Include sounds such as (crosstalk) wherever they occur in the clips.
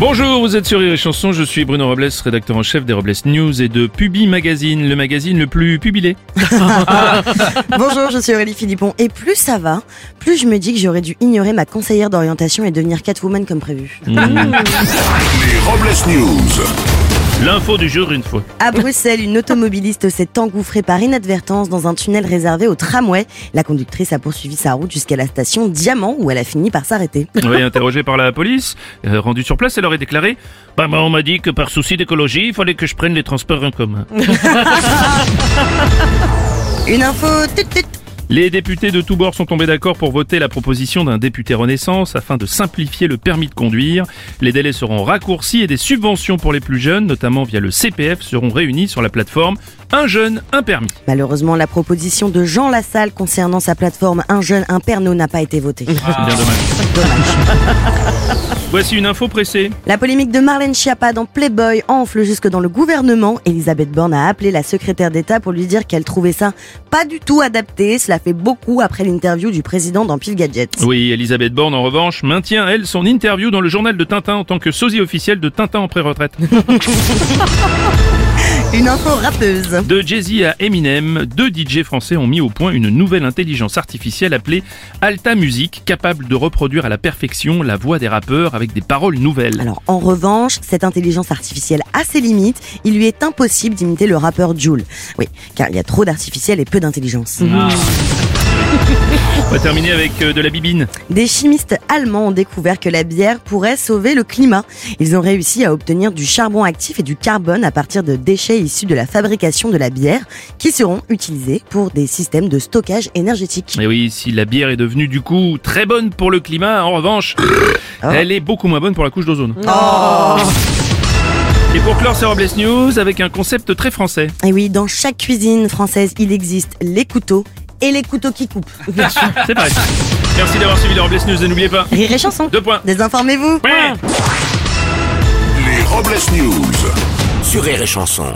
Bonjour, vous êtes sur Rire et Chanson, je suis Bruno Robles, rédacteur en chef des Robles News et de Pubi Magazine, le magazine le plus pubilé. (laughs) Bonjour, je suis Aurélie Philippon et plus ça va, plus je me dis que j'aurais dû ignorer ma conseillère d'orientation et devenir Catwoman comme prévu. (laughs) Les Robles News. L'info du jour une fois. À Bruxelles, une automobiliste s'est engouffrée par inadvertance dans un tunnel réservé au tramway. La conductrice a poursuivi sa route jusqu'à la station Diamant où elle a fini par s'arrêter. Oui, interrogée par la police, euh, rendue sur place, elle aurait déclaré Bah, bah, on m'a dit que par souci d'écologie, il fallait que je prenne les transports en commun. (laughs) Une info tut tut. Les députés de tous bords sont tombés d'accord pour voter la proposition d'un député Renaissance afin de simplifier le permis de conduire. Les délais seront raccourcis et des subventions pour les plus jeunes, notamment via le CPF, seront réunies sur la plateforme Un jeune, un permis. Malheureusement, la proposition de Jean Lassalle concernant sa plateforme Un jeune, un perno n'a pas été votée. Bien dommage. Voici une info pressée. La polémique de Marlène Schiappa dans Playboy enfle jusque dans le gouvernement. Elisabeth Borne a appelé la secrétaire d'État pour lui dire qu'elle trouvait ça pas du tout adapté. Cela fait beaucoup après l'interview du président dans Gadget. Oui, Elisabeth Borne, en revanche, maintient, elle, son interview dans le journal de Tintin en tant que sosie officiel de Tintin en pré-retraite. (laughs) Une info rappeuse. De Jay-Z à Eminem, deux DJ français ont mis au point une nouvelle intelligence artificielle appelée Alta Music, capable de reproduire à la perfection la voix des rappeurs avec des paroles nouvelles. Alors en revanche, cette intelligence artificielle a ses limites. Il lui est impossible d'imiter le rappeur Joule. Oui, car il y a trop d'artificiel et peu d'intelligence. On va terminer avec euh, de la bibine. Des chimistes allemands ont découvert que la bière pourrait sauver le climat. Ils ont réussi à obtenir du charbon actif et du carbone à partir de déchets issus de la fabrication de la bière qui seront utilisés pour des systèmes de stockage énergétique. Et oui, si la bière est devenue du coup très bonne pour le climat, en revanche, elle est beaucoup moins bonne pour la couche d'ozone. Et pour clore ces Robles News, avec un concept très français. Et oui, dans chaque cuisine française, il existe les couteaux et les couteaux qui coupent. (laughs) C'est. Merci d'avoir suivi les Robles News et n'oubliez pas. Rire et chanson. Deux points. Désinformez-vous. Les Robles News. Sur Rire et Chanson.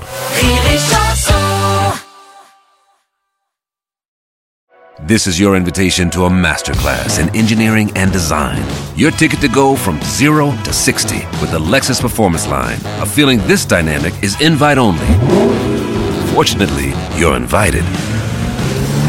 This is your invitation to a masterclass in engineering and design. Your ticket to go from zero to 60 with the Lexus Performance Line. A feeling this dynamic is invite only. Fortunately, you're invited.